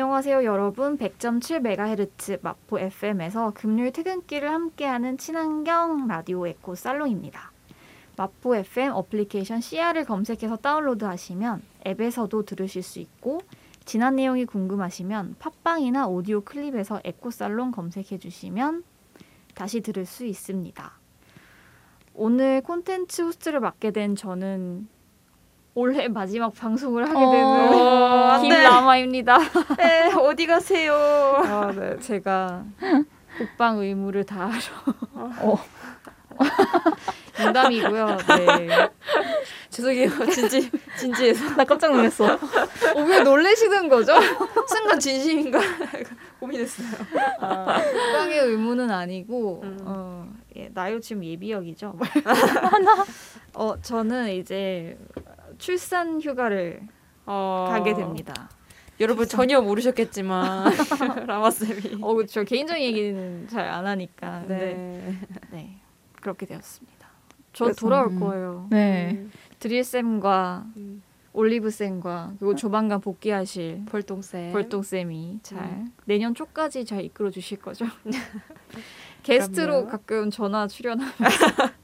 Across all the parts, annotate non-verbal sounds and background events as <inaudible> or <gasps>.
안녕하세요 여러분 100.7MHz 마포 FM에서 금요일 퇴근길을 함께하는 친환경 라디오 에코 살롱입니다. 마포 FM 어플리케이션 CR을 검색해서 다운로드 하시면 앱에서도 들으실 수 있고 지난 내용이 궁금하시면 팟빵이나 오디오 클립에서 에코 살롱 검색해 주시면 다시 들을 수 있습니다. 오늘 콘텐츠 호스트를 맡게 된 저는 올해 마지막 방송을 하게 되는 어, 안 돼. 김라마입니다. 네, 어디 가세요? 아, 네. 제가 국방 의무를 다하러 어. <laughs> 농담이고요. 네. 죄송해요. 진지 진지해서 나 깜짝 놀랐어. 어, 왜 놀래시는 거죠? 순간 진심인가 <laughs> 고민했어요. 아, 국방의 의무는 아니고 음. 어, 예, 나요 지금 예비역이죠. <laughs> 어, 저는 이제 출산 휴가를 어, 가게 됩니다. 여러분 전혀 모르셨겠지만 <laughs> 라마 쌤이 어, 그렇죠. 개인적인 얘기는 잘 안 하니까. 네. 네. 네. 그렇게 되었습니다. 저 그래서, 돌아올 음. 거예요. 네. 음, 드릴 쌤과 음. 올리브 쌤과 그리고 조만간 복귀하실 벌동 쌤. 벌동 쌤이 잘 음. 내년 초까지 잘 이끌어 주실 거죠. <laughs> 게스트로 그럼요. 가끔 전화 출연하면 <laughs>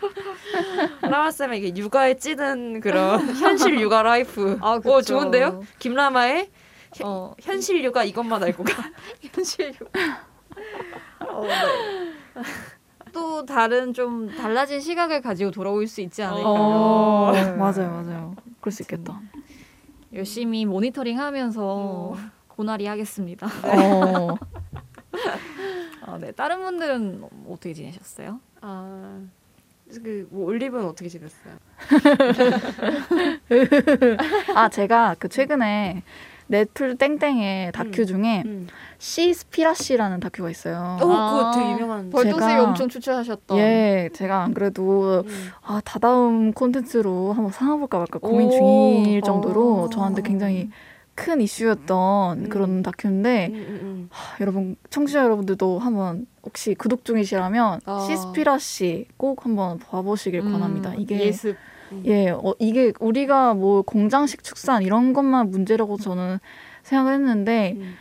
<laughs> 라마 쌤에게 육아에 찌든 그런 <laughs> 현실 육아 라이프. 아, 오 그쵸. 좋은데요? 김라마의 어, 현실 육아 이것만 알고 가. <laughs> 현실 어, 네. 또 다른 좀 달라진 시각을 가지고 돌아올 수 있지 않을까요? 어, 네. 맞아요, 맞아요. 그럴 수 있겠다. 열심히 모니터링 하면서 어. 고나리 하겠습니다. 어, 아, 네. 다른 분들은 어떻게 지내셨어요? 아. 그뭐 올리브는 어떻게 지냈어요? <laughs> 아 제가 그 최근에 넷플 땡땡의 다큐 음. 중에 음. 시스피라시라는 다큐가 있어요. 어, 아, 그거 되게 유명한. 벌동 쌤이 제가- 엄청 추천하셨던. 예, 제가 안 그래도 음. 아 다다음 콘텐츠로 한번 삼아볼까 말까 고민 오. 중일 정도로 어. 저한테 굉장히 큰 이슈였던 음. 그런 다큐인데 음, 음, 음. 하, 여러분 청취자 여러분들도 한번 혹시 구독 중이시라면 아. Seaspiracy 꼭 한번 봐보시길 음, 권합니다. 이게 예습. 예, 어, 이게 우리가 뭐 공장식 축산 이런 것만 문제라고 저는 생각을 했는데 음.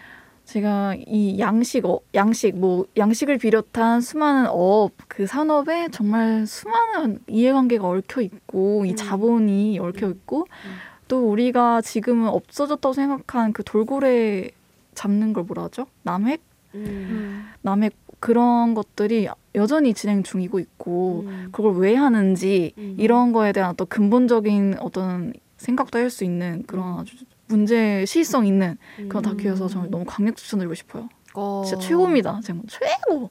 제가 이 양식, 어, 양식, 뭐 양식을 비롯한 수많은 업, 그 산업에 정말 수많은 이해관계가 얽혀 있고 이 음. 자본이 얽혀 있고 음. 또 우리가 지금은 없어졌다고 생각한 그 돌고래 잡는 걸 뭐라 하죠? 남획? 음. 남획 그런 것들이 여전히 진행 중이고 있고 음. 그걸 왜 하는지 음. 이런 거에 대한 어떤 근본적인 어떤 생각도 할 수 있는 그런 아주 문제 시의성 있는 그런 음. 다큐여서 저는 너무 강력 추천드리고 싶어요. 어. 진짜 최고입니다. 정말 최고.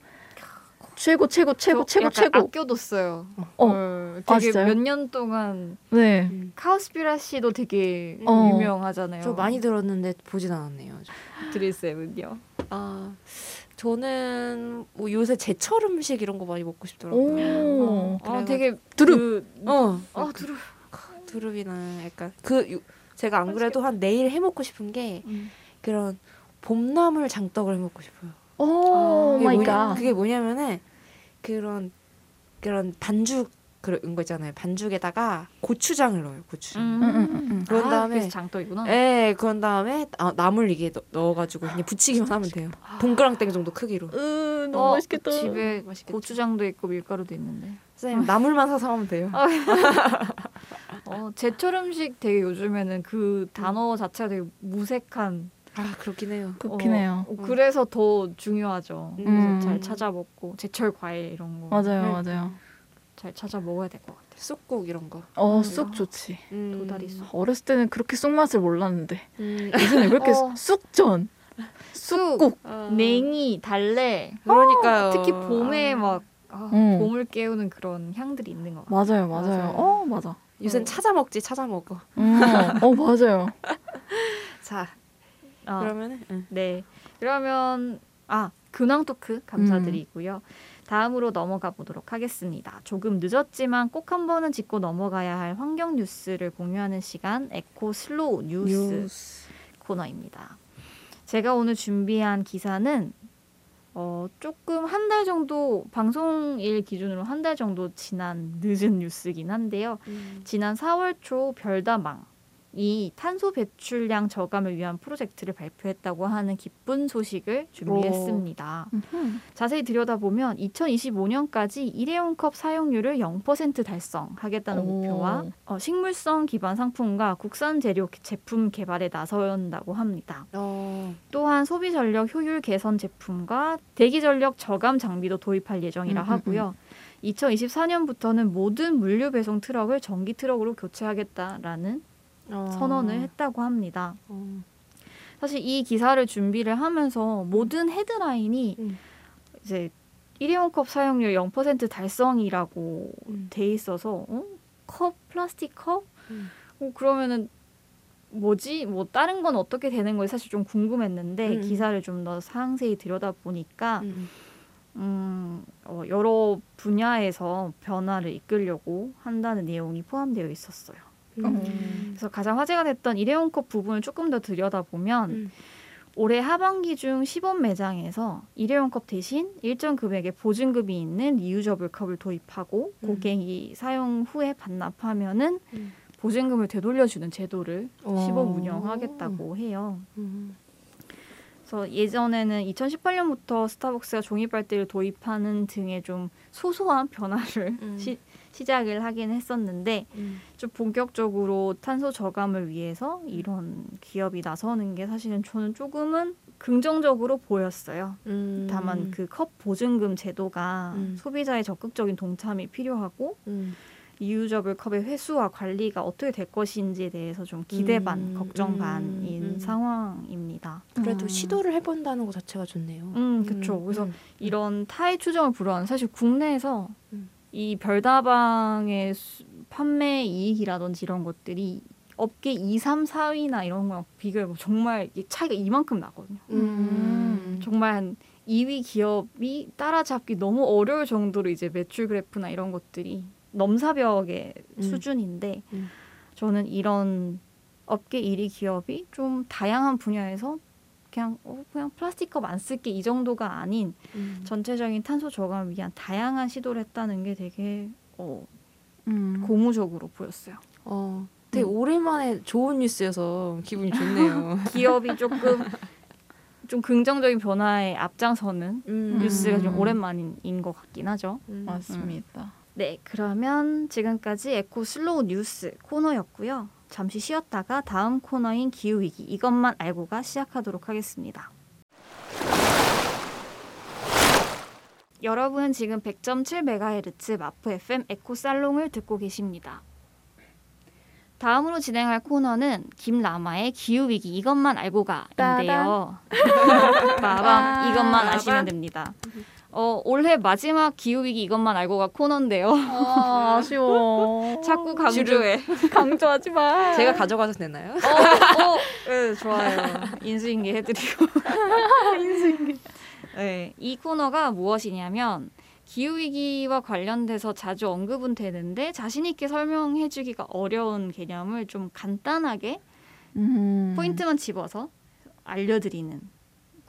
최고 최고 최고 저 최고 약간 최고. 아껴뒀어요. 어. 어, 아, 되게 진짜요? 몇년 동안 네. 음. Cowspiracy도 되게 어. 유명하잖아요. 저 많이 들었는데 보진 않았네요. 드릴쌤은요. 아 저는 뭐 요새 제철 음식 이런 거 많이 먹고 싶더라고요. 오. 어, 아, 되게 두릅. 그, 어, 아 두릅. 두릅이나 약간 그 요- 제가 안 그래도 한 내일 해 먹고 싶은 게 음. 그런 봄나물 장떡을 해 먹고 싶어요. 오 그게 마이 뭐냐- 갓. 그게 뭐냐면은 그런 그런 반죽 그런 거 있잖아요. 반죽에다가 고추장을 넣어요. 고추장. 응, 응, 응, 응. 그런 아, 다음에 그래서 장떡이구나. 예, 그런 다음에 아, 나물 이게 넣, 넣어 가지고 그냥 부치기만 하면 돼요. 동그랑땡 정도 크기로. 으, 어, 맛있겠다. 집에 맛있겠죠. 고추장도 있고 밀가루도 있는데. 선생님 나물만 사서 하면 돼요. <laughs> 어, 제철 음식 되게 요즘에는 그 단어 자체가 되게 무색한. 아 그렇긴 해요. 그렇긴 해요. 어, 그래서 더 중요하죠. 그래서 음. 잘 찾아 먹고 제철 과일 이런 거. 맞아요, 네. 맞아요. 잘 찾아 먹어야 될 것 같아요. 쑥국 이런 거. 어, 음. 쑥 좋지. 음. 도다리 쑥. 어렸을 때는 그렇게 쑥 맛을 몰랐는데 음. 요즘에 왜 이렇게 <laughs> 어. 쑥전, 쑥, 쑥국. 아. 냉이, 달래. 그러니까요. 특히 봄에 아. 막 아, 음. 봄을 깨우는 그런 향들이 있는 것 같아요. 맞아요, 맞아요. 맞아요. 어, 맞아. 요새 어. 는 찾아 먹지 찾아 먹어. 음, 어, 맞아요. <laughs> 자 아, 그러면은 응. 네. 그러면 아 근황 토크 감사드리고요. 다음으로 넘어가 보도록 하겠습니다. 조금 늦었지만 꼭 한 번은 짚고 넘어가야 할 환경 뉴스를 공유하는 시간 에코 슬로우 뉴스 코너입니다. 제가 오늘 준비한 기사는 어, 조금 한 달 정도 방송일 기준으로 한 달 정도 지난 늦은 뉴스긴 한데요. 음. 지난 4월 초 별다방이 탄소 배출량 저감을 위한 프로젝트를 발표했다고 하는 기쁜 소식을 준비했습니다. 음흠. 자세히 들여다보면 2025년까지 일회용 컵 사용률을 0% 달성하겠다는 오. 목표와 어, 식물성 기반 상품과 국산 재료 제품 개발에 나선다고 합니다. 어. 또한 소비 전력 효율 개선 제품과 대기 전력 저감 장비도 도입할 예정이라 음, 음, 하고요. 2024년부터는 모든 물류 배송 트럭을 전기 트럭으로 교체하겠다라는 어. 선언을 했다고 합니다. 어. 사실 이 기사를 준비를 하면서 모든 헤드라인이 음. 이제 일회용 컵 사용률 0% 달성이라고 음. 돼 있어서 어? 컵 플라스틱 컵? 음. 어, 그러면은 뭐지? 뭐 다른 건 어떻게 되는 거지? 사실 좀 궁금했는데 음. 기사를 좀 더 상세히 들여다 보니까 음. 음, 어, 여러 분야에서 변화를 이끌려고 한다는 내용이 포함되어 있었어요. 음. 그래서 가장 화제가 됐던 일회용 컵 부분을 조금 더 들여다보면 음. 올해 하반기 중 시범 매장에서 일회용 컵 대신 일정 금액의 보증금이 있는 리유저블 컵을 도입하고 음. 고객이 사용 후에 반납하면은 음. 보증금을 되돌려주는 제도를 어. 시범 운영하겠다고 해요. 음. 그래서 예전에는 2018년부터 스타벅스가 종이 빨대를 도입하는 등의 좀 소소한 변화를 음. 시, 시작을 하긴 했었는데 음. 좀 본격적으로 탄소 저감을 위해서 이런 기업이 나서는 게 사실은 저는 조금은 긍정적으로 보였어요. 음. 다만 그 컵 보증금 제도가 음. 소비자의 적극적인 동참이 필요하고 음. 리유저블 컵의 회수와 관리가 어떻게 될 것인지에 대해서 좀 기대 반, 음. 걱정 음. 반인 음. 상황입니다. 그래도 음. 시도를 해본다는 것 자체가 좋네요. 음, 그쵸. 그래서 음. 이런 타의 추정을 불허하는 사실 국내에서 음. 이 별다방의 수- 판매 이익이라든지 이런 것들이 업계 2, 3, 4위나 이런 거랑 비교해보면 정말 이 차이가 이만큼 나거든요. 음. 정말 한 2위 기업이 따라잡기 너무 어려울 정도로 이제 매출 그래프나 이런 것들이 넘사벽의 음. 수준인데 음. 저는 이런 업계 1위 기업이 좀 다양한 분야에서 그냥 어, 그냥 플라스틱 컵 안 쓸게 이 정도가 아닌 음. 전체적인 탄소 저감을 위한 다양한 시도를 했다는 게 되게 어, 음. 고무적으로 보였어요. 어. 되게 음. 오랜만에 좋은 뉴스여서 기분이 좋네요. <laughs> 기업이 조금 좀 긍정적인 변화에 앞장서는 음. 뉴스가 좀 음. 오랜만인 것 같긴 하죠. 음. 맞습니다. 네, 그러면 지금까지 에코 슬로우 뉴스 코너였고요. 잠시 쉬었다가 다음 코너인 기후 위기 이것만 알고가 시작하도록 하겠습니다. 여러분 지금 100.7MHz 마포 FM 에코 살롱을 듣고 계십니다. 다음으로 진행할 코너는 김라마의 기후 위기 이것만 알고 가인데요. 빠밤 <laughs> 이것만 아시면 됩니다. 어, 올해 마지막 기후 위기 이것만 알고 가 코너인데요. 아, 아쉬워. <laughs> 자꾸 강조해. <laughs> 강조하지 마. 제가 가져가도 되나요? 어, 어, <laughs> 네, 좋아요. 인수인계 해드리고. 인수인계. 네, 이 코너가 무엇이냐면 기후 위기와 관련돼서 자주 언급은 되는데 자신 있게 설명해주기가 어려운 개념을 좀 간단하게 음. 포인트만 집어서 알려드리는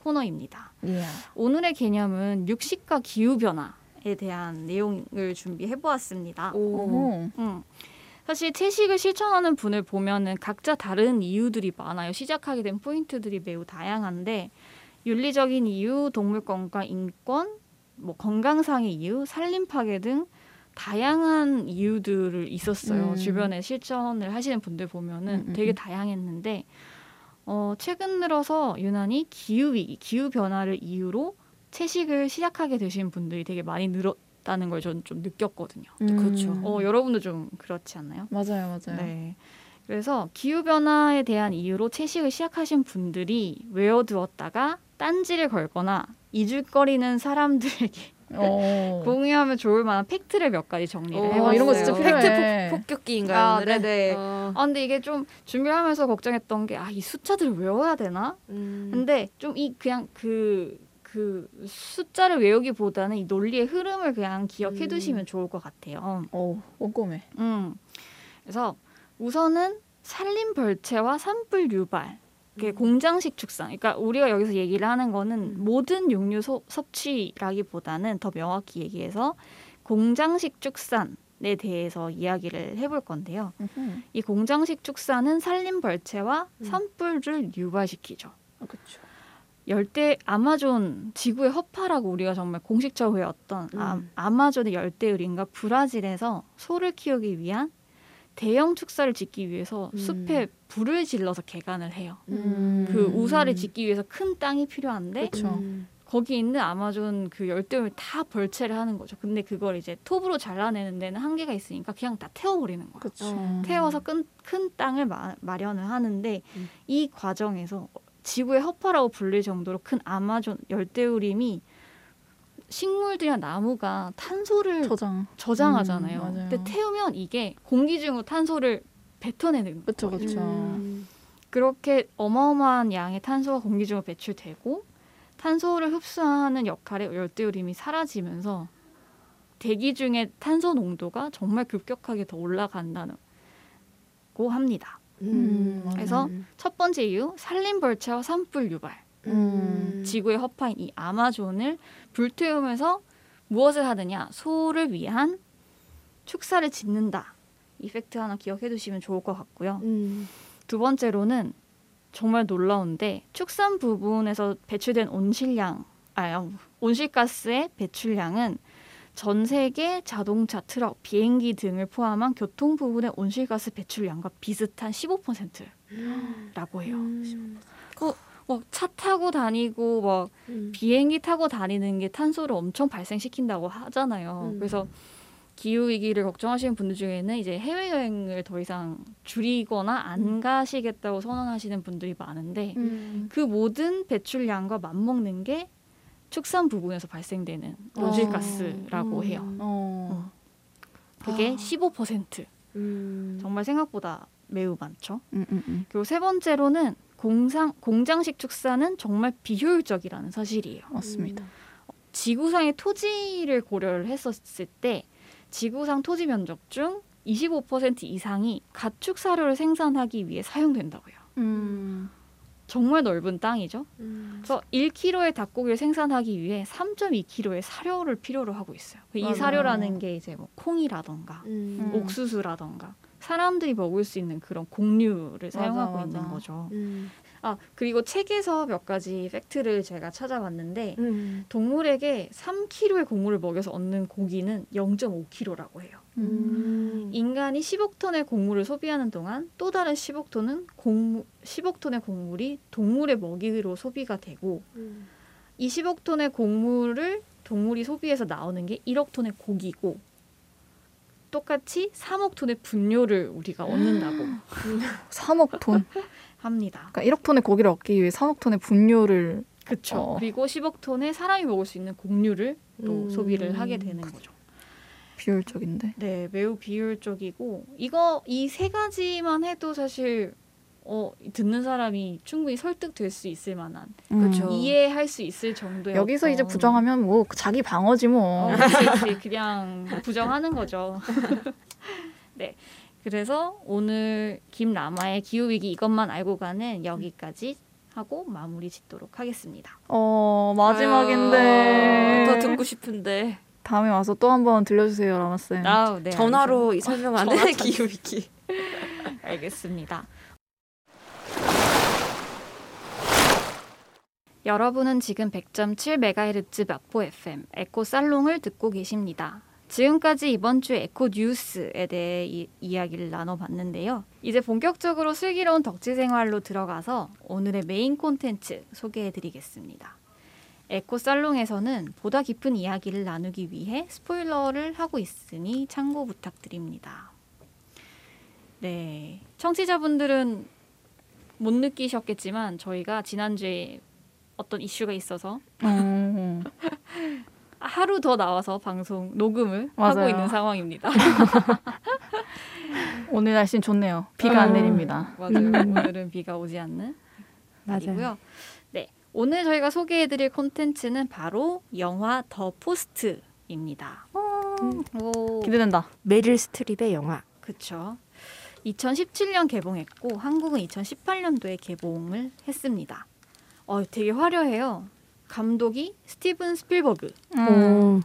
코너입니다. 예. 오늘의 개념은 육식과 기후 변화에 대한 내용을 준비해 보았습니다. 음. 사실 채식을 실천하는 분을 보면은 각자 다른 이유들이 많아요. 시작하게 된 포인트들이 매우 다양한데 윤리적인 이유, 동물권과 인권, 뭐 건강상의 이유, 산림 파괴 등 다양한 이유들을 있었어요. 음. 주변에 실천을 하시는 분들 보면은 음, 음, 되게 음. 다양했는데 어, 최근 들어서 유난히 기후 위기, 기후 변화를 이유로 채식을 시작하게 되신 분들이 되게 많이 늘었다는 걸 저는 좀 느꼈거든요. 그렇죠. 어, 여러분도 좀 그렇지 않나요? 맞아요, 맞아요. 네. 그래서 기후 변화에 대한 이유로 채식을 시작하신 분들이 외워두었다가 딴지를 걸거나 이죽거리는 사람들에게 어. <laughs> 공유하면 좋을 만한 팩트를 몇 가지 정리를 오, 해봤어요. 이런 거 진짜 필요해. 팩트 폭, 폭격기인가요? 아, 오늘은? 네네. 어. 아 근데 이게 좀 준비를 하면서 걱정했던 게 아 이 숫자들을 외워야 되나? 음. 근데 좀 이 그냥 그그 숫자를 외우기보다는 이 논리의 흐름을 그냥 기억해 음. 두시면 좋을 것 같아요. 어, 꼼꼼해. 음. 그래서 우선은 산림 벌채와 산불 유발. 음. 공장식 축산. 그러니까 우리가 여기서 얘기를 하는 거는 음. 모든 육류 소, 섭취라기보다는 더 명확히 얘기해서 공장식 축산 에 대해서 이야기를 해볼 건데요. 음흠. 이 공장식 축사는 산림 벌채와 음. 산불을 유발시키죠. 아, 그렇죠. 열대 아마존 지구의 허파라고 우리가 정말 공식적으로 외웠던 아, 음. 아 마존의 열대우림과 브라질에서 소를 키우기 위한 대형 축사를 짓기 위해서 음. 숲에 불을 질러서 개간을 해요. 음. 그 우사를 짓기 위해서 큰 땅이 필요한데 그쵸. 음. 거기 있는 아마존 그 열대우림 다 벌채를 하는 거죠. 근데 그걸 이제 톱으로 잘라내는 데는 한계가 있으니까 그냥 다 태워버리는 거예요. 그렇죠. 어. 태워서 큰, 큰 땅을 마, 마련을 하는데 음. 이 과정에서 지구의 허파라고 불릴 정도로 큰 아마존 열대우림이 식물들이나 나무가 탄소를 저장. 저장하잖아요. 음. 근데 태우면 이게 공기 중으로 탄소를 뱉어내는 그쵸, 거예요. 그쵸. 음. 그렇게 어마어마한 양의 탄소가 공기 중으로 배출되고 탄소를 흡수하는 역할의 열대우림이 사라지면서 대기 중에 탄소 농도가 정말 급격하게 더 올라간다고 합니다. 음. 그래서 첫 번째 이유 산림 벌채와 산불 유발. 음. 지구의 허파인 이 아마존을 불태우면서 무엇을 하느냐? 소를 위한 축사를 짓는다. 이 팩트 하나 기억해 두시면 좋을 것 같고요. 음. 두 번째로는 정말 놀라운데 축산 부분에서 배출된 온실량, 아, 온실가스의 배출량은 전 세계 자동차, 트럭, 비행기 등을 포함한 교통 부분의 온실가스 배출량과 비슷한 15%라고 해요. 음. 막차 타고 다니고 막 음. 비행기 타고 다니는 게 탄소를 엄청 발생시킨다고 하잖아요. 음. 그래서 기후 위기를 걱정하시는 분들 중에는 이제 해외 여행을 더 이상 줄이거나 안 음. 가시겠다고 선언하시는 분들이 많은데 음. 그 모든 배출량과 맞먹는 게 축산 부분에서 발생되는 어. 온실가스라고 음. 해요. 어. 그게 아. 15% 음. 정말 생각보다 매우 많죠. 음, 음, 음. 그리고 세 번째로는 공상 공장식 축사는 정말 비효율적이라는 사실이에요. 맞습니다. 지구상의 토지를 고려를 했었을 때 지구상 토지 면적 중 25% 이상이 가축 사료를 생산하기 위해 사용된다고요. 음. 정말 넓은 땅이죠. 음. 그래서 1kg의 닭고기를 생산하기 위해 3.2kg의 사료를 필요로 하고 있어요. 이 맞아요. 사료라는 게 이제 뭐 콩이라던가 음. 옥수수라던가 사람들이 먹을 수 있는 그런 곡류를 맞아, 사용하고 맞아. 있는 거죠. 음. 아 그리고 책에서 몇 가지 팩트를 제가 찾아봤는데 음. 동물에게 3kg의 곡물을 먹여서 얻는 고기는 0.5kg라고 해요. 음. 인간이 10억 톤의 곡물을 소비하는 동안 또 다른 10억 톤은 곡물, 10억 톤의 곡물이 동물의 먹이로 소비가 되고 음. 이 10억 톤의 곡물을 동물이 소비해서 나오는 게 1억 톤의 고기고 똑같이 3억 톤의 분뇨를 우리가 얻는다고 <gasps> 3억 톤. 합니다. 그러니까 1억 톤의 고기를 얻기 위해 3억 톤의 분뇨를 그렇죠. 어. 그리고 10억 톤의 사람이 먹을 수 있는 곡류를 또 음. 소비를 하게 되는 거죠. 비효율적인데. 네, 매우 비효율적이고 이거 이 세 가지만 해도 사실 어, 듣는 사람이 충분히 설득될 수 있을 만한 그쵸. 어. 이해할 수 있을 정도의 여기서 이제 부정하면 뭐 자기 방어지 뭐. 어, 그치, 그치. 그냥 부정하는 거죠. <laughs> 네. 그래서 오늘 김라마의 기후위기 이것만 알고 가는 여기까지 하고 마무리 짓도록 하겠습니다. 어 마지막인데 아유, 더 듣고 싶은데 다음에 와서 또 한번 들려주세요, 라마 쌤. 아, 네, 전화로 이 설명 안 전화 돼? 찾기. 기후위기. <laughs> 알겠습니다. 여러분은 지금 100.7MHz 마포 FM 에코 살롱을 듣고 계십니다. 지금까지 이번 주 에코 뉴스에 대해 이, 이야기를 나눠봤는데요. 이제 본격적으로 슬기로운 덕질 생활로 들어가서 오늘의 메인 콘텐츠 소개해드리겠습니다. 에코 살롱에서는 보다 깊은 이야기를 나누기 위해 스포일러를 하고 있으니 참고 부탁드립니다. 네, 청취자분들은 못 느끼셨겠지만 저희가 지난주에 어떤 이슈가 있어서 어, <laughs> 하루 더 나와서 방송 녹음을 하고 맞아요. 있는 상황입니다. <laughs> 오늘 날씨는 좋네요. 비가 안 음. 내립니다. 맞아요. 오늘은 비가 오지 않는 날이고요. 네, 오늘 저희가 소개해 드릴 콘텐츠는 바로 영화 더 포스트입니다. 오, 기대된다. 메릴 스트립의 영화. 그쵸. 2017년 개봉했고 한국은 2018년도에 개봉을 했습니다. 어, 되게 화려해요. 감독이 스티븐 스필버그 음.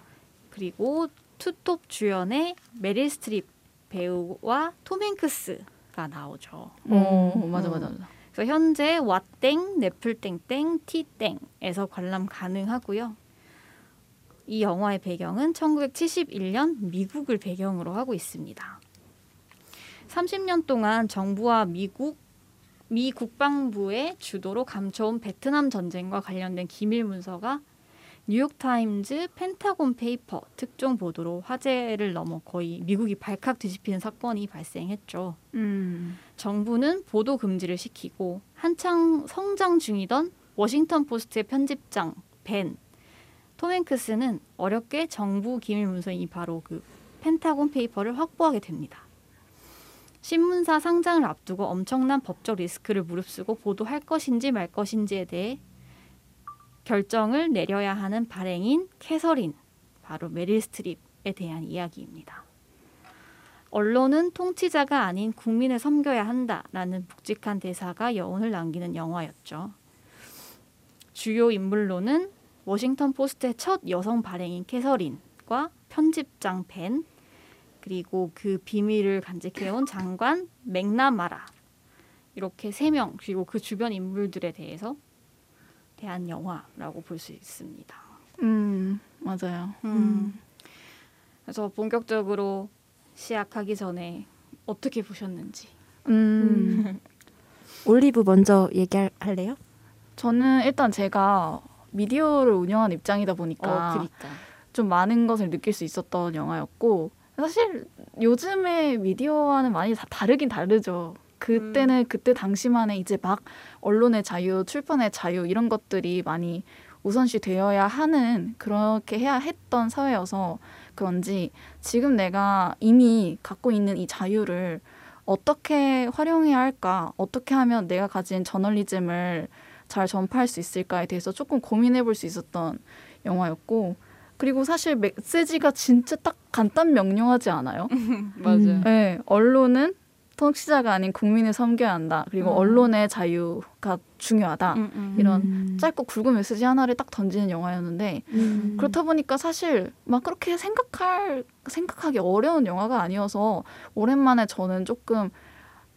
그리고 투톱 주연의 메릴 스트립 배우와 톰 행크스가 나오죠. 어, 맞아, 맞아, 맞아. 그래서 현재 왓땡, 네플땡땡, 티땡에서 관람 가능하고요. 이 영화의 배경은 1971년 미국을 배경으로 하고 있습니다. 30년 동안 정부와 미국 미 국방부의 주도로 감춰온 베트남 전쟁과 관련된 기밀 문서가 뉴욕타임즈 펜타곤 페이퍼 특종 보도로 화제를 넘어 거의 미국이 발칵 뒤집히는 사건이 발생했죠. 음. 정부는 보도 금지를 시키고 한창 성장 중이던 워싱턴 포스트의 편집장 벤 톰행크스는 어렵게 정부 기밀 문서인 이 바로 그 펜타곤 페이퍼를 확보하게 됩니다. 신문사 상장을 앞두고 엄청난 법적 리스크를 무릅쓰고 보도할 것인지 말 것인지에 대해 결정을 내려야 하는 발행인 캐서린 바로 메릴 스트립에 대한 이야기입니다. 언론은 통치자가 아닌 국민을 섬겨야 한다라는 묵직한 대사가 여운을 남기는 영화였죠. 주요 인물로는 워싱턴 포스트의 첫 여성 발행인 캐서린과 편집장 벤 그리고 그 비밀을 간직해온 장관 맥나마라 이렇게 세 명 그리고 그 주변 인물들에 대해서 대한 영화라고 볼 수 있습니다. 음, 맞아요. 음. 그래서 본격적으로 시작하기 전에 어떻게 보셨는지. 음. 올리브 먼저 얘기할래요? 저는 일단 제가 미디어를 운영하는 입장이다 보니까 어, 그러니까. 좀 많은 것을 느낄 수 있었던 영화였고 사실 요즘의 미디어와는 많이 다 다르긴 다르죠. 그때는 그때 당시만에 이제 막 언론의 자유, 출판의 자유 이런 것들이 많이 우선시 되어야 하는 그렇게 해야 했던 사회여서 그런지 지금 내가 이미 갖고 있는 이 자유를 어떻게 활용해야 할까? 어떻게 하면 내가 가진 저널리즘을 잘 전파할 수 있을까에 대해서 조금 고민해 볼 수 있었던 영화였고 그리고 사실 메시지가 진짜 딱 간단 명료하지 않아요? <laughs> 맞아요. 네, 언론은 통치자가 아닌 국민을 섬겨야 한다. 그리고 음. 언론의 자유가 중요하다. 음, 음. 이런 음. 짧고 굵은 메시지 하나를 딱 던지는 영화였는데 음. 그렇다 보니까 사실 막 그렇게 생각할 생각하기 어려운 영화가 아니어서 오랜만에 저는 조금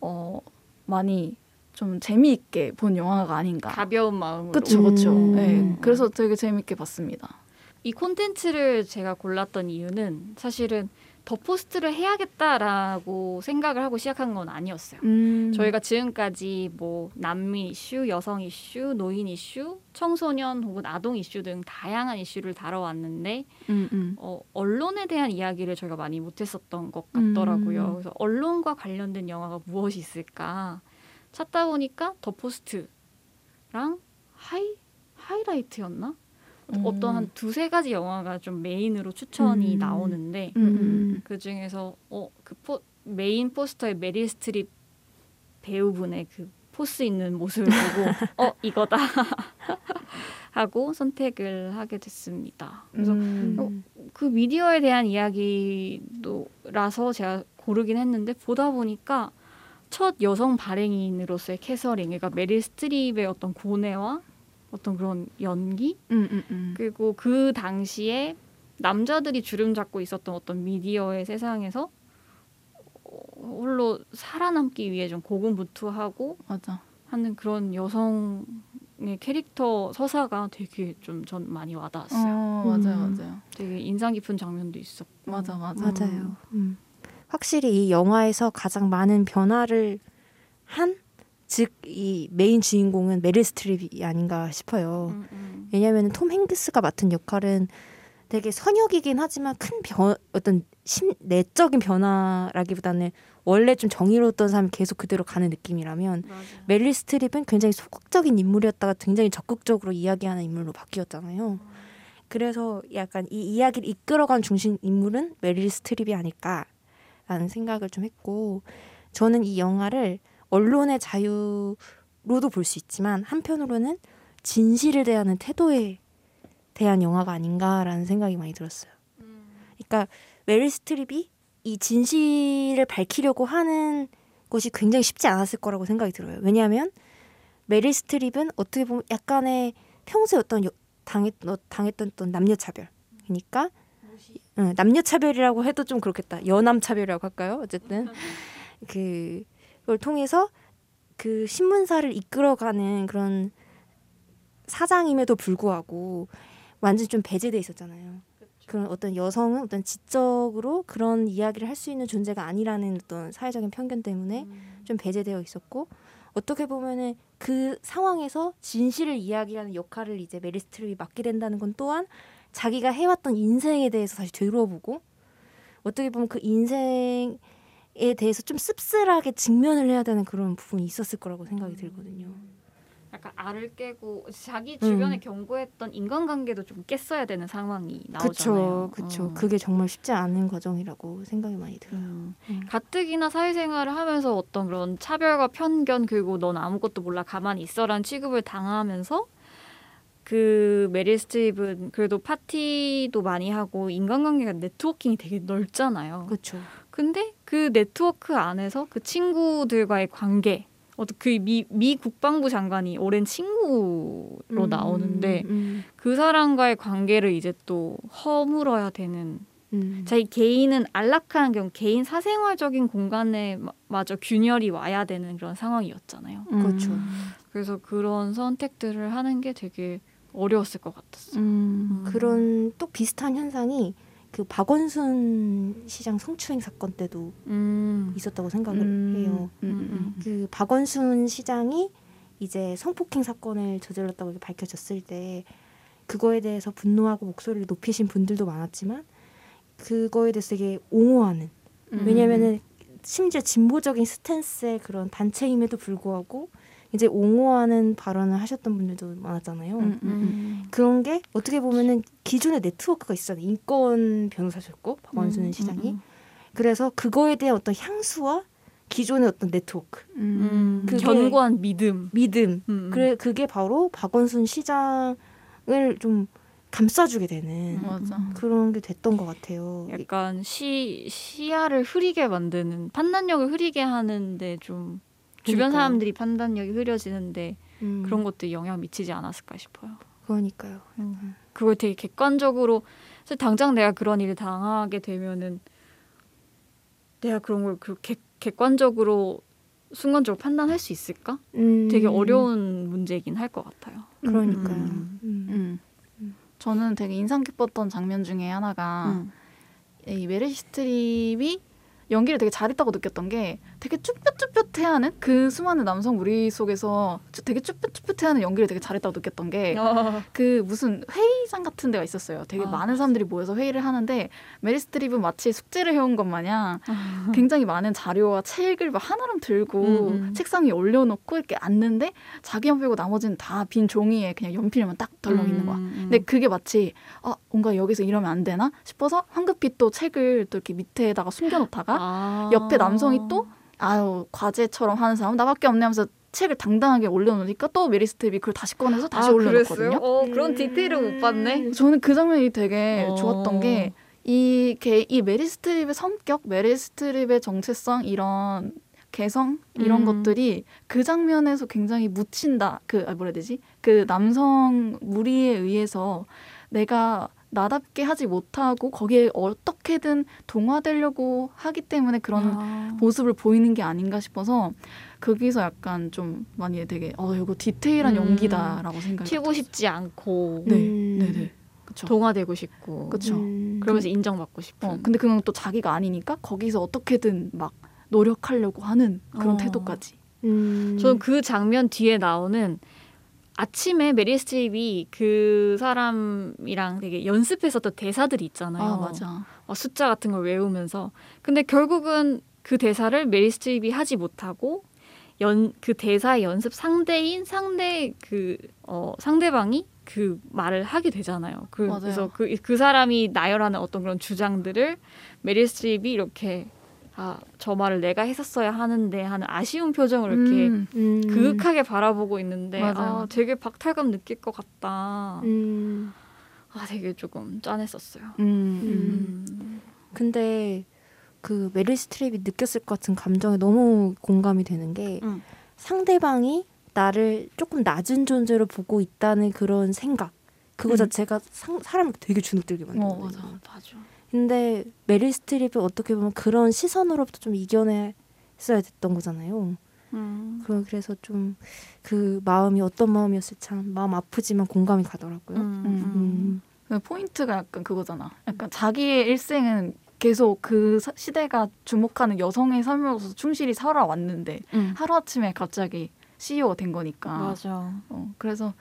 어 많이 좀 재미있게 본 영화가 아닌가. 가벼운 마음으로. 그렇죠, 그렇죠. 음. 네, 그래서 되게 재밌게 봤습니다. 이 콘텐츠를 제가 골랐던 이유는 사실은 더 포스트를 해야겠다라고 생각을 하고 시작한 건 아니었어요. 음. 저희가 지금까지 뭐 난민 이슈, 여성 이슈, 노인 이슈, 청소년 혹은 아동 이슈 등 다양한 이슈를 다뤄왔는데 음, 음. 어, 언론에 대한 이야기를 저희가 많이 못했었던 것 같더라고요. 음. 그래서 언론과 관련된 영화가 무엇이 있을까 찾다 보니까 더 포스트랑 하이 하이라이트였나? 음. 어떤 한 두세 가지 영화가 좀 main으로 추천이 음. 나오는데 음, 음. 그 중에서 어그 메인 포스터의 메릴 스트립 배우분의 그 force 있는 모습을 보고 <laughs> 어 이거다 <laughs> 하고 선택을 하게 됐습니다. 그래서 음. 어, 그 미디어에 대한 이야기도라서 제가 고르긴 했는데 보다 보니까 첫 여성 발행인으로서의 캐서린, 그러니까 메릴 스트립의 어떤 고뇌와 어떤 그런 연기 음, 음, 음. 그리고 그 당시에 남자들이 주름 잡고 있었던 어떤 미디어의 세상에서 어, 홀로 살아남기 위해 좀 고군분투하고 맞아. 하는 그런 여성의 캐릭터 서사가 되게 좀 전 많이 와닿았어요. 어, 맞아요, 음. 맞아요. 되게 인상 깊은 장면도 있었고. 맞아, 맞아. 맞아요. 음. 확실히 이 영화에서 가장 많은 변화를 한 즉 이 메인 주인공은 메릴 스트립이 아닌가 싶어요. 음, 음. 왜냐하면 톰 행크스가 맡은 역할은 되게 선역이긴 하지만 큰 변, 어떤 심, 내적인 변화라기보다는 원래 좀 정의로웠던 사람이 계속 그대로 가는 느낌이라면 맞아요. 메릴 스트립은 굉장히 소극적인 인물이었다가 굉장히 적극적으로 이야기하는 인물로 바뀌었잖아요. 그래서 약간 이 이야기를 이끌어간 중심 인물은 메릴 스트립이 아닐까라는 생각을 좀 했고 저는 이 영화를 언론의 자유로도 볼 수 있지만 한편으로는 진실을 대하는 태도에 대한 영화가 아닌가라는 생각이 많이 들었어요. 그러니까 메릴 스트립이 이 진실을 밝히려고 하는 것이 굉장히 쉽지 않았을 거라고 생각이 들어요. 왜냐하면 메릴 스트립은 어떻게 보면 약간의 평소에 어떤 여- 당했, 어, 당했던 어떤 남녀 차별. 그러니까 응, 남녀 차별이라고 해도 좀 그렇겠다. 여남 차별이라고 할까요? 어쨌든 <laughs> 그 그걸 통해서 그 신문사를 이끌어가는 그런 사장임에도 불구하고 완전 좀 배제돼 있었잖아요. 그런 어떤 여성은 어떤 지적으로 그런 이야기를 할 수 있는 존재가 아니라는 어떤 사회적인 편견 때문에 좀 배제되어 있었고 어떻게 보면은 그 상황에서 진실을 이야기하는 역할을 이제 메리 스트립이 맡게 된다는 건 또한 자기가 해왔던 인생에 대해서 다시 되돌아보고 어떻게 보면 그 인생 에 대해서 좀 씁쓸하게 직면을 해야 되는 그런 부분이 있었을 거라고 생각이 들거든요. 약간 알을 깨고 자기 주변에 음. 경고했던 인간관계도 좀 깼어야 되는 상황이 나오잖아요. 그쵸. 어. 그게 정말 쉽지 않은 과정이라고 생각이 많이 들어요. 음. 음. 가뜩이나 사회생활을 하면서 어떤 그런 차별과 편견 그리고 넌 아무것도 몰라 가만히 있어라는 취급을 당하면서 그 메릴 스트립은 그래도 파티도 많이 하고 인간관계가 네트워킹이 되게 넓잖아요. 그렇죠. 근데 그 네트워크 안에서 그 친구들과의 관계 어떤 그미 미 국방부 장관이 오랜 친구로 나오는데 음, 그 사람과의 관계를 이제 또 허물어야 되는 음. 자기 개인은 안락한 경우 개인 사생활적인 공간에 마- 마저 균열이 와야 되는 그런 상황이었잖아요. 그렇죠. 그래서 그런 선택들을 하는 게 되게 어려웠을 것 같았어요. 음. 그런 또 비슷한 현상이 그 박원순 시장 성추행 사건 때도 음. 있었다고 생각을 음. 해요. 음. 그 박원순 시장이 이제 성폭행 사건을 저질렀다고 이렇게 밝혀졌을 때 그거에 대해서 분노하고 목소리를 높이신 분들도 많았지만 그거에 대해서 되게 옹호하는 음. 왜냐면은 심지어 진보적인 스탠스의 그런 단체임에도 불구하고 이제 옹호하는 발언을 하셨던 분들도 많았잖아요. 음, 음, 그런 게 어떻게 보면은 기존의 네트워크가 있었잖아요. 인권 변호사셨고 박원순 음, 시장이 음, 그래서 그거에 대한 어떤 향수와 기존의 어떤 네트워크 음. 그게- 견고한 믿음. 믿음 음. 그래 그게 바로 박원순 시장을 좀 감싸주게 되는 맞아. 그런 게 됐던 것 같아요. 약간 시 시야를 흐리게 만드는 판단력을 흐리게 하는데 좀 주변. 사람들이 판단력이 흐려지는데 음, 그런 것들이 영향 미치지 않았을까 싶어요. 그러니까요. 그걸 되게 객관적으로 사실 당장 내가 그런 일을 당하게 되면은 내가 그런 걸 그 객관적으로 순간적으로 판단할 수 있을까? 음, 되게 어려운 문제이긴 할 것 같아요. 그러니까요. 음. 음. 음. 저는 되게 인상 깊었던 장면 중에 하나가 음. 이 메릴 스트립이 연기를 되게 잘했다고 느꼈던 게 되게 쭈뼛쭈뼛해하는 그 수많은 남성 무리 속에서 되게 쭈뼛쭈뼛해하는 연기를 되게 잘했다고 느꼈던 게 그 무슨 회의장 같은 데가 있었어요. 되게 아, 많은 사람들이 모여서 회의를 하는데 메릴 스트립은 마치 숙제를 해온 것 마냥 굉장히 많은 자료와 책을 막 한아름 들고 음, 음. 책상 위에 올려놓고 이렇게 앉는데 자기만 빼고 나머지는 다 빈 종이에 그냥 연필만 딱 덜렁 있는 거야. 음, 근데 그게 마치 아 뭔가 여기서 이러면 안 되나 싶어서 황급히 또 책을 또 이렇게 밑에다가 숨겨놓다가 아. 옆에 남성이 또 아유 과제처럼 하는 사람 나밖에 없네 하면서 책을 당당하게 올려놓으니까 또 메릴 스트립이 그걸 다시 꺼내서 다시 아, 올려놓거든요. 어, 그런 디테일을 못 봤네. 저는 그 장면이 되게 어. 좋았던 게 이 이 메릴 스트립의 성격, 메릴 스트립의 정체성 이런 개성 이런 음. 것들이 그 장면에서 굉장히 묻힌다. 그 아, 뭐라 해야 되지? 그 남성 무리에 의해서 내가 나답게 하지 못하고 거기에 어떻게든 동화되려고 하기 때문에 그런 아. 모습을 보이는 게 아닌가 싶어서 거기서 약간 좀 많이 되게 어 이거 디테일한 음. 연기다라고 생각이 튀고 싶지 않고 네, 음. 네, 네. 그렇죠. 동화되고 싶고 그쵸. 음. 그러면서 인정받고 싶은. 어, 근데 그건 또 자기가 아니니까 거기서 어떻게든 막 노력하려고 하는 그런 어. 태도까지. 음. 저는 그 장면 뒤에 나오는 아침에 메릴 스트립이 그 사람이랑 되게 연습했었던 대사들이 있잖아요. 아 맞아. 어, 숫자 같은 걸 외우면서. 근데 결국은 그 대사를 메릴 스트립이 하지 못하고 연 그 대사의 연습 상대인 상대 그 어, 상대방이 그 말을 하게 되잖아요. 그, 맞아요. 그래서 그, 그 사람이 나열하는 어떤 그런 주장들을 메릴 스트립이 이렇게 아, 저 말을 내가 했었어야 하는데 하는 아쉬운 표정을 이렇게 음, 음. 그윽하게 바라보고 있는데 맞아요. 아, 되게 박탈감 느낄 것 같다. 음. 아, 되게 조금 짠했었어요. 음, 음. 음. 근데 그 메릴 스트립이 느꼈을 것 같은 감정에 너무 공감이 되는 게 음. 상대방이 나를 조금 낮은 존재로 보고 있다는 그런 생각 그거 음. 자체가 상, 사람을 되게 주눅들게 만들어요. 어 맞아 맞아. 근데 메릴 스트립이 어떻게 보면 그런 시선으로부터 좀 이겨냈어야 됐던 거잖아요. 음. 그- 그래서 좀 그 마음이 어떤 마음이었을지 참 마음 아프지만 공감이 가더라고요. 음. 음. 그 포인트가 약간 그거잖아. 약간 자기의 일생은 계속 그 사- 시대가 주목하는 여성의 삶으로서 충실히 살아왔는데 음. 하루 아침에 갑자기 CEO가 된 거니까. 맞아. 어, 그래서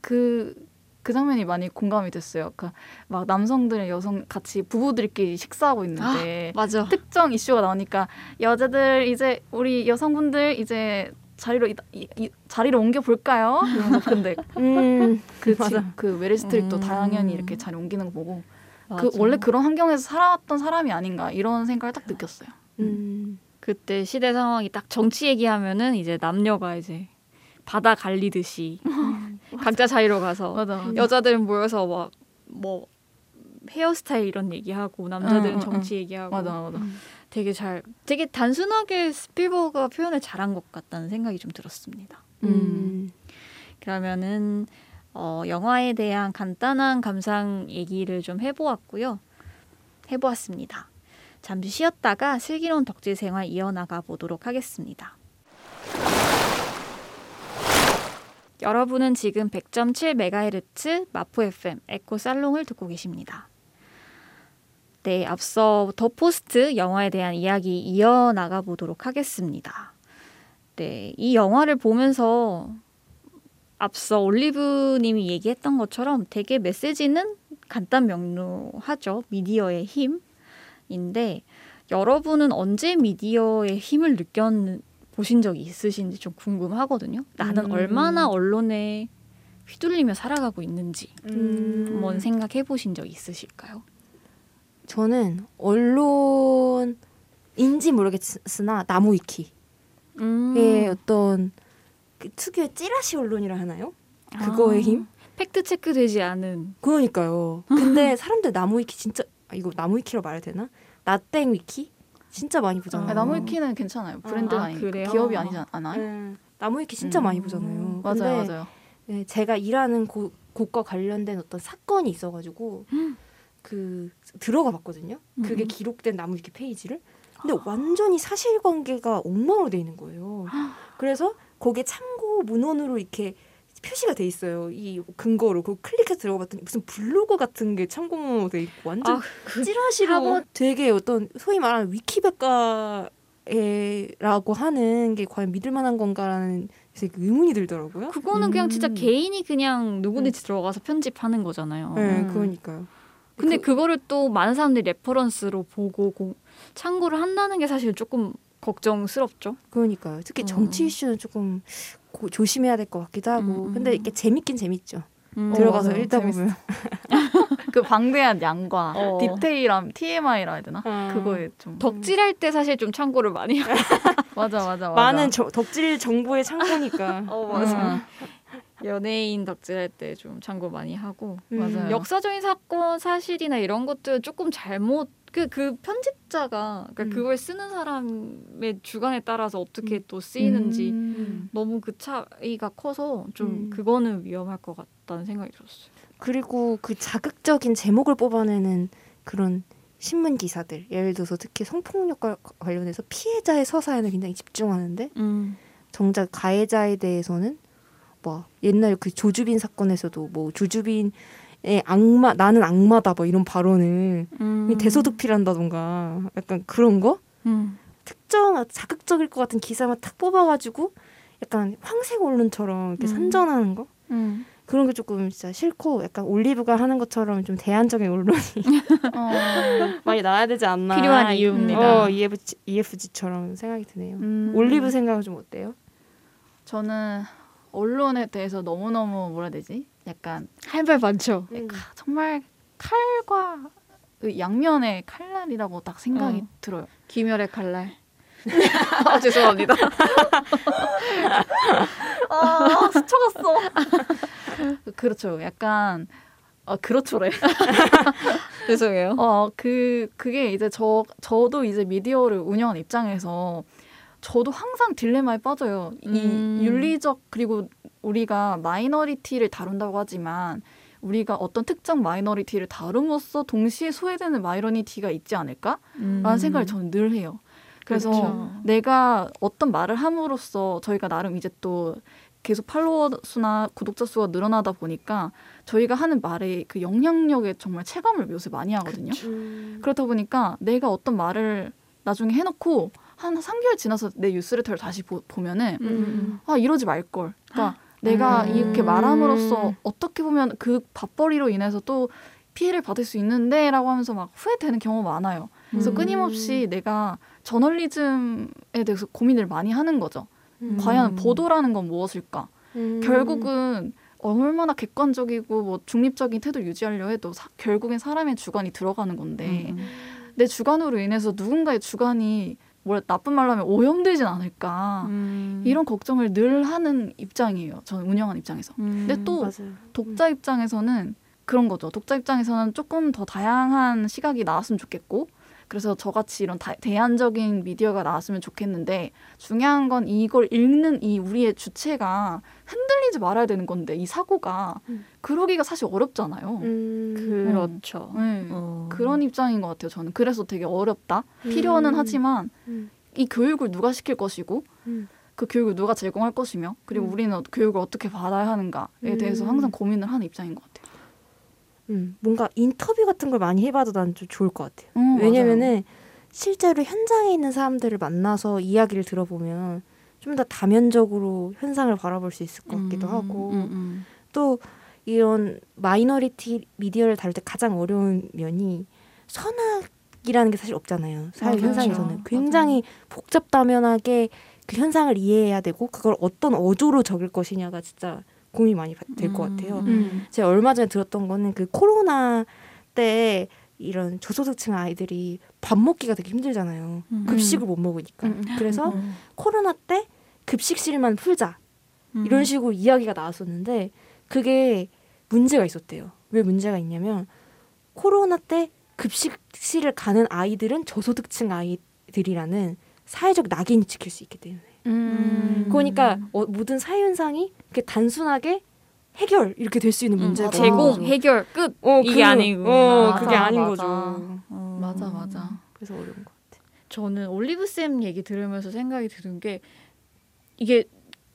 그, 그 장면이 많이 공감이 됐어요. 그러니까 막 남성들의 여성 같이 부부들끼리 식사하고 있는데 맞아. 특정 이슈가 나오니까 여자들 이제 우리 여성분들 이제 자리로 이, 이, 이- 자리로 옮겨 볼까요? 근데 <laughs> 음. 그. 지, 그 스트립도 음. 당연히 이렇게 자리 옮기는 거 보고 그 맞아. 원래 그런 환경에서 살아왔던 사람이 아닌가 이런 생각을 딱 느꼈어요. 음. 그때 시대 상황이 딱 정치 얘기하면은 이제 남녀가 이제 바다 갈리듯이 <laughs> 각자 자리로 가서 맞아. 여자들은 모여서 막 뭐 헤어스타일 이런 얘기하고 남자들은 응, 응, 정치 얘기하고 맞아 맞아. 되게 잘 되게 단순하게 스필버그가 표현을 잘한 것 같다는 생각이 좀 들었습니다. 음. 그러면은 어, 영화에 대한 간단한 감상 얘기를 좀 해보았고요. 해보았습니다. 잠시 쉬었다가 슬기로운 덕질 생활 이어나가 보도록 하겠습니다. 여러분은 지금 100.7MHz 마포 FM 에코 살롱을 듣고 계십니다. 네, 앞서 더 포스트 영화에 대한 이야기 이어 나가 보도록 하겠습니다. 네, 이 영화를 보면서 앞서 올리브 님이 얘기했던 것처럼 되게 메시지는 간단 명료하죠. 미디어의 힘인데 여러분은 언제 미디어의 힘을 느껴 보신 적이 있으신지 좀 궁금하거든요. 나는 음. 얼마나 언론에 휘둘리며 살아가고 있는지 음. 한번 생각해 보신 적 있으실까요? 저는 언론인지 모르겠으나 나무위키의 음. 어떤 그 특유의 찌라시 언론이라 하나요? 그거의 아, 힘? fact check 되지 않은 그러니까요. 근데 사람들 나무위키 진짜 아, 이거 나무위키로 말해도 되나? 나땡 위키 진짜 많이 보잖아요. 아니, 나무위키는 괜찮아요. 브랜드가 아, 아, 니 그래요? 기업이 아니지 않아요? 네, 나무위키 진짜 음. 많이 보잖아요. 맞아요, 근데 맞아요. 네, 제가 일하는 곳, 곳과 관련된 어떤 사건이 있어가지고 음. 그 들어가 봤거든요. 그게 음. 기록된 나무위키 페이지를. 근데 완전히 사실관계가 엉망으로 돼 있는 거예요. 그래서 거기에 참고 문헌으로 이렇게 표시가 돼 있어요. 이 근거로 그 클릭해서 들어가봤더니 무슨 블로그 같은 게 참고문으로 돼 있고 완전 아, 그 찌라시로 하버- 되게 어떤 소위 말하는 위키백과라고 하는 게 과연 믿을 만한 건가라는 되게 의문이 들더라고요. 그거는 그냥 진짜 음. 개인이 그냥 누구든지 들어가서 편집하는 거잖아요. 네, 음. 그러니까요. 근데 그- 그, 거를 또 많은 사람들이 reference로 보고 고, 참고를 한다는 게 사실 조금 걱정스럽죠. 그러니까요. 특히 어. 정치 이슈는 조금 고- 조심해야 될 것 같기도 하고. 음, 근데 음. 이게 재밌긴 재밌죠. 음. 들어가서 맞아요. 읽다. 보면. <laughs> 그 방대한 양과 <laughs> 어. 디테일함, TMI라 해야 되나? 어. 그거에 좀 덕질할 때 사실 좀 참고를 많이. <laughs> 맞아, 맞아, 맞아. 많은 저, 덕질 정보의 창고니까. 어, 맞아. 연예인 덕질할 때 좀 참고 많이 하고. 음. 맞아요. 역사적인 사건 사실이나 이런 것들 조금 잘못 그, 그 편집자가 그러니까 음. 그걸 쓰는 사람의 주관에 따라서 어떻게 또 쓰이는지 음. 너무 그 차이가 커서 좀 음. 그거는 위험할 것 같다는 생각이 들었어요. 그리고 그 자극적인 제목을 뽑아내는 그런 신문 기사들. 예를 들어서 특히 성폭력과 관련해서 피해자의 서사에는 굉장히 집중하는데 음. 정작 가해자에 대해서는 뭐 옛날 그 조주빈 사건에서도 뭐 조주빈의 악마 나는 악마다 뭐 이런 발언을 음. 대소득필한다던가 약간 그런 거 음. 특정 자극적일 것 같은 기사만 탁 뽑아가지고 약간 황색 언론처럼 이렇게 음. 선전하는 거 음. 그런 게 조금 진짜 싫고 약간 올리브가 하는 것처럼 좀 대안적인 언론이 <laughs> 어. 많이 나와야 되지 않나 필요한 이유입니다. 어, EFG, EFG처럼 생각이 드네요. 음. 올리브 생각은 좀 어때요? 저는 언론에 대해서 너무너무 뭐라 해야 되지? 약간 할말 많죠. 음. 카- 정말 칼과 그 양면의 칼날이라고 딱 생각이 어. 들어요. 귀멸의 칼날. 아, <laughs> 죄송합니다. 아, 스쳐갔어. <laughs> 그렇죠. 약간 아, 그렇죠래. <laughs> 죄송해요. 어, 그 그게 이제 저 저도 이제 미디어를 운영하는 입장에서 저도 항상 딜레마에 빠져요. 이 음. 윤리적 그리고 우리가 minority를 다룬다고 하지만 우리가 어떤 특정 minority를 다룸으로써 동시에 소외되는 minority가 있지 않을까라는 음. 생각을 저는 늘 해요. 그래서 그렇죠. 내가 어떤 말을 함으로써 저희가 나름 이제 또 계속 팔로워 수나 구독자 수가 늘어나다 보니까 저희가 하는 말의 그 영향력에 정말 체감을 요새 많이 하거든요. 음. 그렇다 보니까 내가 어떤 말을 나중에 해놓고 한 3개월 지나서 내 뉴스레터를 다시 보, 보면은 음. 아 이러지 말 걸. 그러니까 내가 음. 이렇게 말함으로써 어떻게 보면 그 밥벌이로 인해서 또 피해를 받을 수 있는데라고 하면서 막 후회되는 경우가 많아요. 그래서 음. 끊임없이 내가 저널리즘에 대해서 고민을 많이 하는 거죠. 음. 과연 보도라는 건 무엇일까? 음. 결국은 얼마나 객관적이고 뭐 중립적인 태도를 유지하려 해도 사- 결국엔 사람의 주관이 들어가는 건데 음. 내 주관으로 인해서 누군가의 주관이 뭐 나쁜 말로 하면 오염되진 않을까 음. 이런 걱정을 늘 하는 입장이에요. 저는 운영하는 입장에서. 음. 근데 또 맞아요. 독자 입장에서는 그런 거죠. 독자 입장에서는 조금 더 다양한 시각이 나왔으면 좋겠고, 그래서 저같이 이런 다, 대안적인 미디어가 나왔으면 좋겠는데, 중요한 건 이걸 읽는 이 우리의 주체가 흔들리지 말아야 되는 건데, 이 사고가 음. 그러기가 사실 어렵잖아요. 음. 그렇죠. 네. 어. 그런 입장인 것 같아요. 저는 그래서 되게 어렵다. 필요는 음. 하지만 음. 이 교육을 누가 시킬 것이고, 음. 그 교육을 누가 제공할 것이며, 그리고 음. 우리는 교육을 어떻게 받아야 하는가에 대해서 음. 항상 고민을 하는 입장인 것 같아요. 음, 뭔가 인터뷰 같은 걸 많이 해봐도 난 좀 좋을 것 같아요. 음, 맞아요. 왜냐면은 실제로 현장에 있는 사람들을 만나서 이야기를 들어보면 좀 더 다면적으로 현상을 바라볼 수 있을 것 같기도 음, 하고 음, 음. 또 이런 마이너리티 미디어를 다룰 때 가장 어려운 면이 선악이라는 게 사실 없잖아요. 사회 맞아요. 현상에서는 맞아요. 굉장히 복잡다면하게 그 현상을 이해해야 되고 그걸 어떤 어조로 적을 것이냐가 진짜 고민이 많이 될것 음, 같아요. 음. 제가 얼마 전에 들었던 거는 그 코로나 때 이런 저소득층 아이들이 밥 먹기가 되게 힘들잖아요. 음. 급식을 못 먹으니까. 음. 그래서 음. 코로나 때 급식실만 풀자 음. 이런 식으로 이야기가 나왔었는데 그게 문제가 있었대요. 왜 문제가 있냐면 코로나 때 급식실을 가는 아이들은 저소득층 아이들이라는 사회적 낙인이 찍힐 수 있기 때문에. 음. 그러니까 어, 모든 현상이 이렇게 단순하게 해결 이렇게 될 수 있는 음, 문제가 제공 해결 끝 어, 이게 그- 아니고 어, 맞아, 그게 아닌 맞아. 거죠. 어. 맞아 맞아. 그래서 어려운 것 같아. 저는 올리브 쌤 얘기 들으면서 생각이 드는 게 이게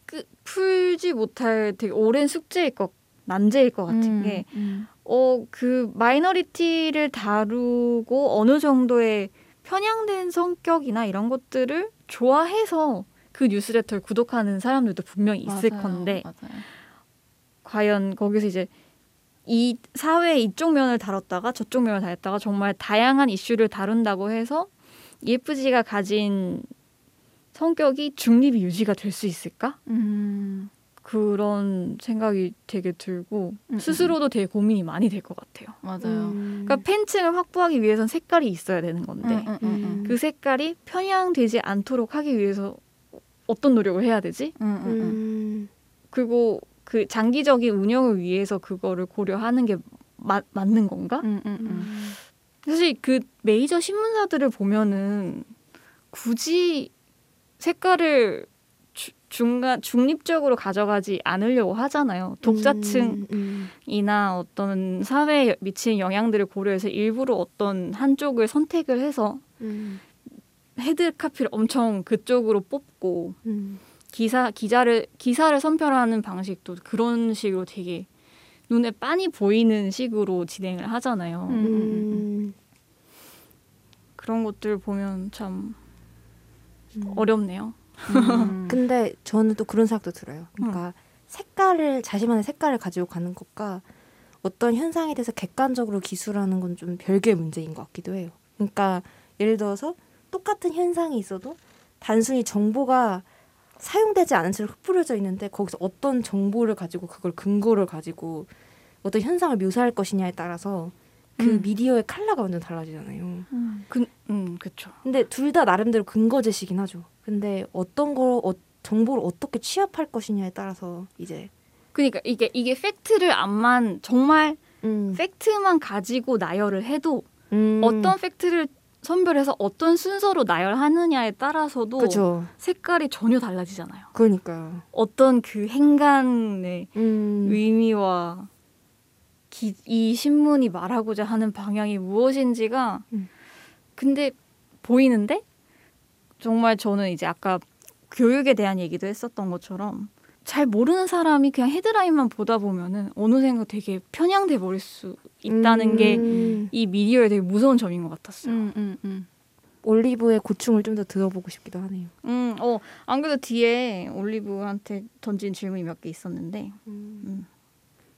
끝 풀지 못할 되게 오랜 숙제일 것 난제일 것 같은 게 음. 어, 그 minority를 다루고 어느 정도의 편향된 성격이나 이런 것들을 좋아해서 그 뉴스레터를 구독하는 사람들도 분명히 있을 맞아요, 건데 맞아요. 과연 거기서 이제 이 사회의 이쪽 면을 다뤘다가 저쪽 면을 다뤘다가 정말 다양한 이슈를 다룬다고 해서 EFG가 가진 성격이 중립이 유지가 될 수 있을까? 음. 그런 생각이 되게 들고 음, 스스로도 되게 고민이 많이 될 것 같아요. 맞아요. 그러니까 팬층을 확보하기 위해선 색깔이 있어야 되는 건데 음, 음, 음, 그 색깔이 편향되지 않도록 하기 위해서 어떤 노력을 해야 되지? 음, 음, 음. 음. 그리고 그 장기적인 운영을 위해서 그거를 고려하는 게 마, 맞는 건가? 음, 음, 음. 사실 그 메이저 신문사들을 보면은 굳이 색깔을 주- 중간 중립적으로 가져가지 않으려고 하잖아요. 독자층이나 음, 음. 어떤 사회에 미치는 영향들을 고려해서 일부러 어떤 한쪽을 선택을 해서 음. head copy를 엄청 그쪽으로 뽑고 음. 기사 기자를 기사를 선별하는 방식도 그런 식으로 되게 눈에 빤히 보이는 식으로 진행을 하잖아요. 음. 음. 그런 것들 보면 참 음. 어렵네요. 음. <laughs> 근데 저는 또 그런 생각도 들어요. 그러니까 색깔을 자신만의 색깔을 가지고 가는 것과 어떤 현상에 대해서 객관적으로 기술하는 건 좀 별개의 문제인 것 같기도 해요. 그러니까 예를 들어서 똑같은 현상이 있어도 단순히 정보가 사용되지 않은 채로 흩뿌려져 있는데 거기서 어떤 정보를 가지고 그걸 근거를 가지고 어떤 현상을 묘사할 것이냐에 따라서 그 음. 미디어의 컬러가 완전 달라지잖아요. 그, 음, 그렇죠. 근데 둘 다 나름대로 근거 제시긴 하죠. 근데 어떤 걸 어, 정보를 어떻게 취합할 것이냐에 따라서 이제 그러니까 이게 이게 팩트를 암만 정말 음, 팩트만 가지고 나열을 해도 음, 어떤 팩트를 선별해서 어떤 순서로 나열하느냐에 따라서도 그죠. 색깔이 전혀 달라지잖아요. 그러니까요. 어떤 그 행간의 음, 의미와 기, 이 신문이 말하고자 하는 방향이 무엇인지가 음. 근데 보이는데 정말 저는 이제 아까 교육에 대한 얘기도 했었던 것처럼 잘 모르는 사람이 그냥 헤드라인만 보다 보면은 어느샌가 되게 편향돼 버릴 수 있다는 게 음. 이 미디어의 되게 무서운 점인 것 같았어요. 음, 음, 음. 올리브의 고충을 좀 더 들어보고 싶기도 하네요. 음, 어, 안 그래도 뒤에 올리브한테 던진 질문이 몇 개 있었는데 음.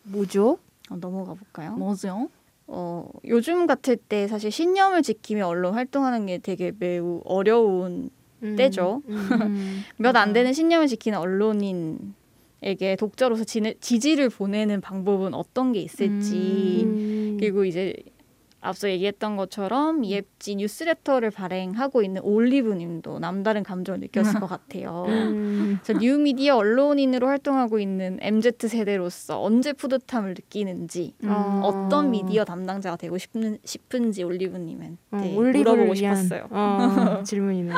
뭐죠? 어, 넘어가 볼까요? 뭐죠? 어, 요즘 같을 때 사실 신념을 지키며 언론 활동하는 게 되게 매우 어려운 음. 때죠. 음, <laughs> 몇 안. 되는 신념을 지키는 언론인 에게 독자로서 지내, 지지를 보내는 방법은 어떤 게 있을지 음. 그리고 이제 앞서 얘기했던 것처럼 이앱지 뉴스레터를 발행하고 있는 올리브님도 남다른 감정을 느꼈을 것 같아요. <laughs> 음. 저 뉴미디어 언론인으로 활동하고 있는 MZ 세대로서 언제 뿌듯함을 느끼는지 음. 어. 어떤 미디어 담당자가 되고 싶은, 싶은지 올리브님한테 어, 물어보고 싶었어요. 어, <laughs> 질문이네.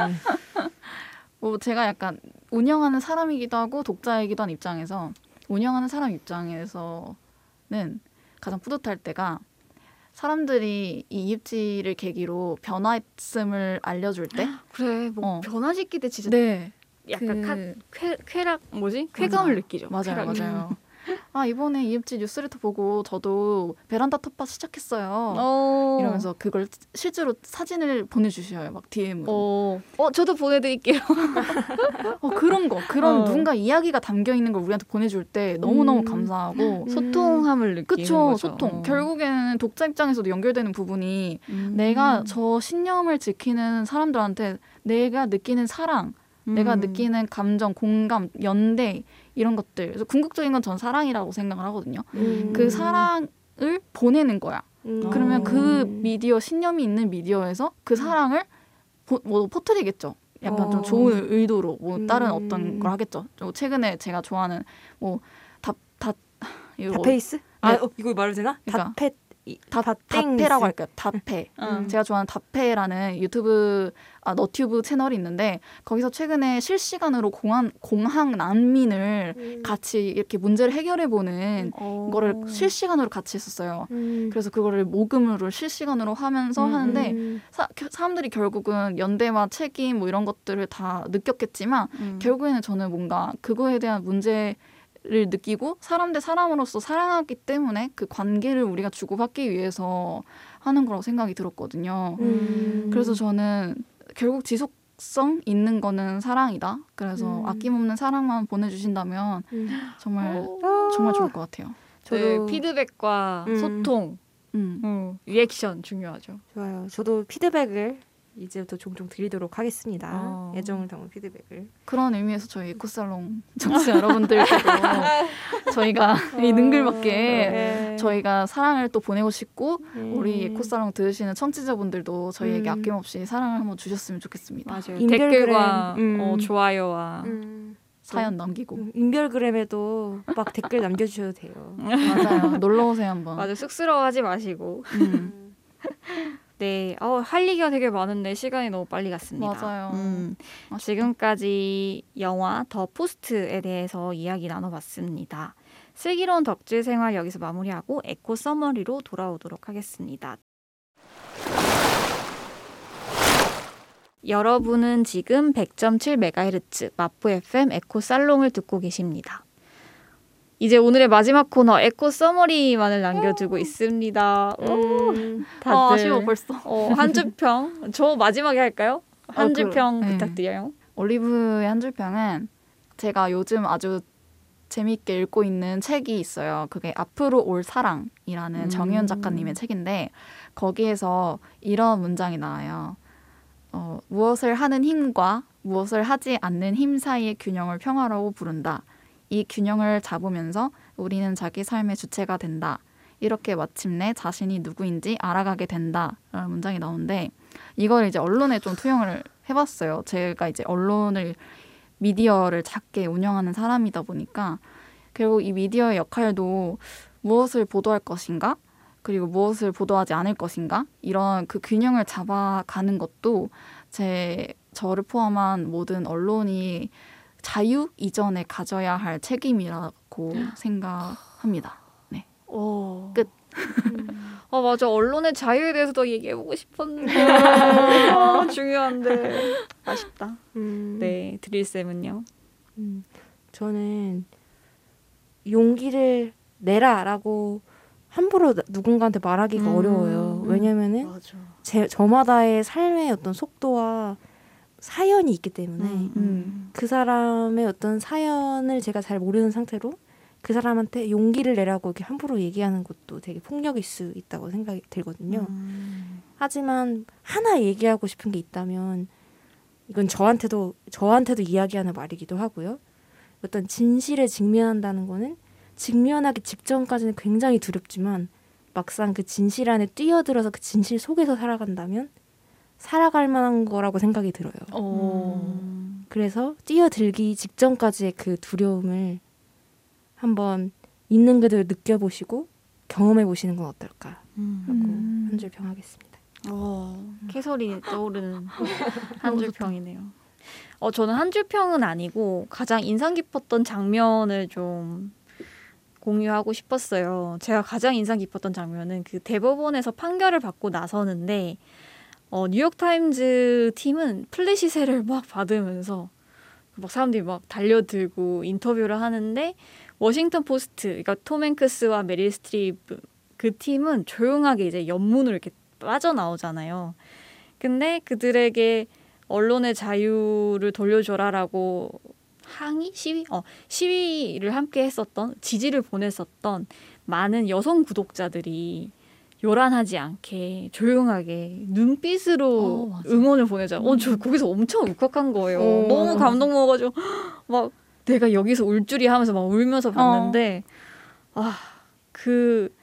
뭐 제가 약간 운영하는 사람이기도 하고 독자이기도 한 입장에서 운영하는 사람 입장에서는 가장 뿌듯할 때가 사람들이 이 이입지를 계기로 변화했음을 알려줄 때, 그래, 뭐 어. 변화시키 때 진짜 네, 약간 그- 카, 쾌, 쾌락 뭐지? 쾌감을 맞아요. 느끼죠. 맞아요, 쾌락이. 맞아요. <laughs> 아 이번에 이입지 뉴스레터 보고 저도 베란다 텃밭 시작했어요. 어. 이러면서 그걸 실제로 사진을 보내주셔요, 막 DM으로. 어, 어, 저도 보내드릴게요. <laughs> 어, 그런 거, 그런 어. 누군가 이야기가 담겨 있는 걸 우리한테 보내줄 때 너무 너무 음. 감사하고. 소통함을 느끼는 그쵸, 거죠. 소통. 결국에는 독자 입장에서도 연결되는 부분이 음. 내가 저 신념을 지키는 사람들한테 내가 느끼는 사랑, 내가 음. 느끼는 감정, 공감, 연대 이런 것들. 그래서 궁극적인 건 전 사랑이라고 생각을 하거든요. 음. 그 사랑을 보내는 거야. 음. 그러면 그 음. 미디어 신념이 있는 미디어에서 그 사랑을 보, 뭐 퍼뜨리겠죠. 약간 어. 좀 좋은 의도로 뭐 다른 음. 어떤 걸 하겠죠. 또 최근에 제가 좋아하는 뭐다다 이거 다페이스? 아 네. 어, 이거 말해도 되나? 그러니까. 이- 다 다땡스. 다페라고 할까요? 다페. 음. 제가 좋아하는 다페라는 유튜브 아 너튜브 채널이 있는데 거기서 최근에 실시간으로 공항 공항 난민을 음. 같이 이렇게 문제를 해결해 보는 어. 거를 실시간으로 같이 했었어요. 음. 그래서 그거를 모금으로 실시간으로 하면서 음, 하는데 음. 사, 겨- 사람들이 결국은 연대와 책임 뭐 이런 것들을 다 느꼈겠지만 음. 결국에는 저는 뭔가 그거에 대한 문제 를 느끼고 사람 대 사람으로서 사랑하기 때문에 그 관계를 우리가 주고받기 위해서 하는 거라고 생각이 들었거든요. 음. 그래서 저는 결국 지속성 있는 거는 사랑이다. 그래서 음. 아낌없는 사랑만 보내주신다면 음. 정말 어. 정말 좋을 것 같아요. 네, 저도 피드백과 음. 소통, 음. 음, 리액션 중요하죠. 좋아요. 저도 피드백을 이제부터 종종 드리도록 하겠습니다. 어. 애정을 담은 피드백을. 그런 의미에서 저희 에코살롱 청취자 여러분들께도 <laughs> 저희가 이 능글맞게 네. 저희가 사랑을 또 보내고 싶고 음. 우리 에코살롱 들으시는 청취자분들도 저희에게 음. 아낌없이 사랑을 한번 주셨으면 좋겠습니다. 맞아요. 댓글과 음. 어, 좋아요와 음. 사연 남기고 음, 인별그램에도 막 댓글 남겨주셔도 돼요. <laughs> 맞아요. 놀러 오세요 한번. 맞아 쑥스러워하지 마시고. <laughs> 음. 네, 어, 할 얘기가 되게 많은데 시간이 너무 빨리 갔습니다. 맞아요. 음. 지금까지 영화 더 포스트에 대해서 이야기 나눠봤습니다. 슬기로운 덕질 생활 여기서 마무리하고 에코 summary로 돌아오도록 하겠습니다. 여러분은 지금 100.7MHz 마포 FM 에코 살롱을 듣고 계십니다. 이제 오늘의 마지막 코너 에코 summary만을 남겨두고 있습니다. 오, 음. 다들 아, 아쉬워 벌써. 어, 한 줄 평. <laughs> 저 마지막에 할까요? 한 어, 주평 그- 네. 부탁드려요. 올리브의 한 줄평은 제가 요즘 아주 재미있게 읽고 있는 책이 있어요. 그게 앞으로 올 사랑이라는 음. 정희연 작가님의 책인데 거기에서 이런 문장이 나와요. 어, 무엇을 하는 힘과 무엇을 하지 않는 힘 사이의 균형을 평화라고 부른다. 이 균형을 잡으면서 우리는 자기 삶의 주체가 된다. 이렇게 마침내 자신이 누구인지 알아가게 된다. 라는 문장이 나오는데 이걸 이제 언론에 좀 투영을 해봤어요. 제가 이제 언론을 미디어를 작게 운영하는 사람이다 보니까 결국 이 미디어의 역할도 무엇을 보도할 것인가 그리고 무엇을 보도하지 않을 것인가 이런 그 균형을 잡아가는 것도 제 저를 포함한 모든 언론이 자유 이전에 가져야 할 책임이라고 <gasps> 생각합니다. 오. 끝. 아 맞아 언론의 자유에 대해서도 얘기해보고 싶었는데 <laughs> 아, 중요한데 아쉽다. 음, 네 드릴 쌤은요. 음, 저는 용기를 내라라고 함부로 나- 누군가한테 말하기가 음, 어려워요. 음. 왜냐면은 맞아. 제 저마다의 삶의 어떤 속도와 사연이 있기 때문에 음. 그 사람의 어떤 사연을 제가 잘 모르는 상태로 그 사람한테 용기를 내라고 이렇게 함부로 얘기하는 것도 되게 폭력일 수 있다고 생각이 들거든요. 음. 하지만 하나 얘기하고 싶은 게 있다면 이건 저한테도 저한테도 이야기하는 말이기도 하고요. 어떤 진실에 직면한다는 거는 직면하기 직전까지는 굉장히 두렵지만 막상 그 진실 안에 뛰어들어서 그 진실 속에서 살아간다면 살아갈 만한 거라고 생각이 들어요. 오. 음. 그래서 뛰어들기 직전까지의 그 두려움을 한번 있는 그대로 느껴보시고 경험해 보시는 건 어떨까 음. 하고 음. 한줄 평하겠습니다. 어, 캐서린이 떠오르는 <laughs> 한 줄 평이네요. 어, 저는 한 줄 평은 아니고 가장 인상 깊었던 장면을 좀 공유하고 싶었어요. 제가 가장 인상 깊었던 장면은 그 대법원에서 판결을 받고 나서는데 어, 뉴욕타임즈 팀은 플래시 세례를 <laughs> 막 받으면서 막 사람들이 막 달려들고 인터뷰를 하는데 워싱턴 포스트, 그러니까 톰 행크스와 메릴 스트립 그 팀은 조용하게 이제 옆문으로 이렇게 빠져나오잖아요. 근데 그들에게 언론의 자유를 돌려줘라라고 항의 시위 어 시위를 함께 했었던 지지를 보냈었던 많은 여성 구독자들이 요란하지 않게 조용하게 눈빛으로 어. 응원을 보내잖아. 어, 저 거기서 엄청 울컥한 거예요. 어. 너무 감동 먹어가지고 <gasps> 막 내가 여기서 울 줄이 하면서 막 울면서 봤는데 아그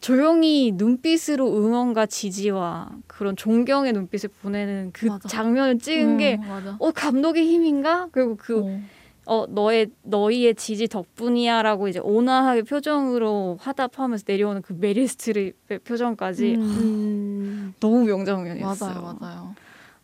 조용히 눈빛으로 응원과 지지와 그런 존경의 눈빛을 보내는 그 맞아. 장면을 찍은 게 음, 맞아. 어 감독의 힘인가? 그리고 그 어. 어 너의 너희의 지지 덕분이야라고 이제 온화하게 표정으로 화답하면서 내려오는 그 메릴 스트립의 표정까지 음. 너무 명장면이었어요. 맞아요, 맞아요.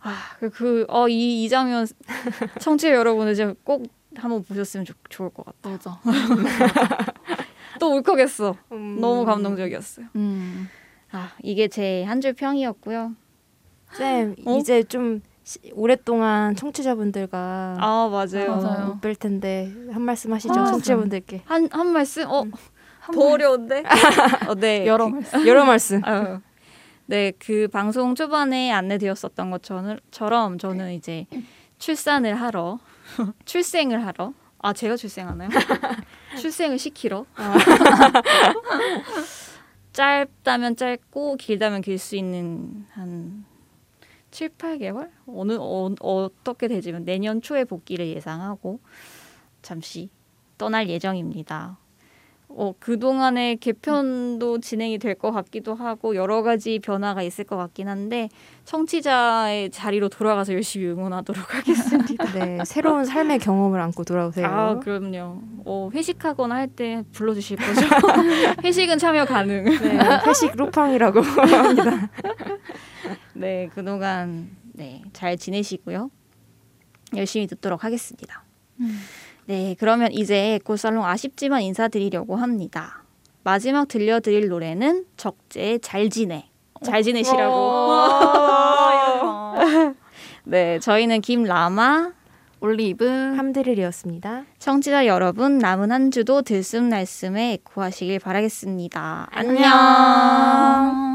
아그어이 이 장면 <laughs> 청취자 여러분은 이제 꼭 한번 보셨으면 좋, 좋을 것 같아. 맞아. <laughs> 또 울컥했어. 음. 너무 감동적이었어요. 음. 아 이게 제 한 줄 평이었고요. 쌤 어? 이제 좀 시, 오랫동안 청취자분들과 아 맞아요. 어, 맞아요. 못 뵐 텐데 한 말씀 하시죠 아, 청취자분들께 한 한 말씀 어. 한더 번- 어려운데? <laughs> 어, 네. 여러 그- 말씀. 여러 말씀. 아유. 네, 그 방송 초반에 안내되었었던 것처럼 저는 이제 출산을 하러 <laughs> 출생을 하러 아 제가 출생하나요? <laughs> 출생을 시키러 짧다면 짧고 길다면 길 수 있는 한 7, 8개월 어느 어, 어떻게 되지만 내년 초에 복귀를 예상하고 잠시 떠날 예정입니다. 어, 그동안의 개편도 진행이 될 것 같기도 하고 여러 가지 변화가 있을 것 같긴 한데 청취자의 자리로 돌아가서 열심히 응원하도록 <laughs> 하겠습니다. 네 새로운 삶의 경험을 안고 돌아오세요. 아, 그럼요. 어, 회식하거나 할 때 불러주실 거죠? <laughs> 회식은 참여 가능. 네, 회식 루팡이라고 <laughs> 합니다. 네, 그동안 네, 잘 지내시고요. 열심히 듣도록 하겠습니다. 음. 네, 그러면 이제 꽃살롱 아쉽지만 인사드리려고 합니다. 마지막 들려드릴 노래는 적재의 잘 지내. 잘 지내시라고. 어. <laughs> 네, 저희는 김라마, 올리브 함드릴이었습니다. 청취자 여러분 남은 한 주도 들숨날숨에 에코하시길 바라겠습니다. 안녕.